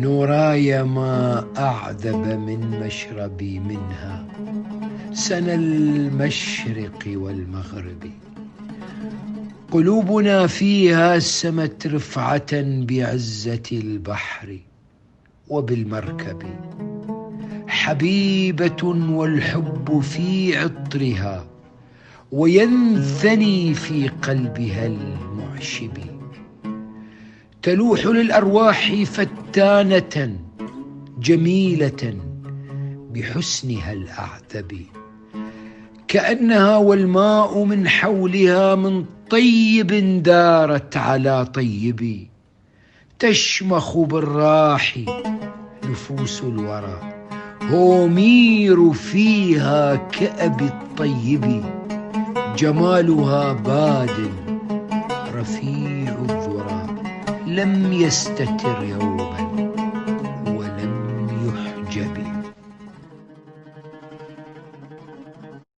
نوراي ما أعذب من مشربي منها سنى المشرق والمغرب. قلوبنا فيها سمت رفعة بعزة البحر وبالمركب. حبيبة والحب في عطرها وينثني في قلبها المعشب. تلوح للأرواح فتانة جميلة بحسنها الأعذب. كأنها والماء من حولها من طيب دارت على طيب. تشمخ بالراح نفوس الورى. هومير فيها كأب الطيب. جمالها باد لم يستتر يوم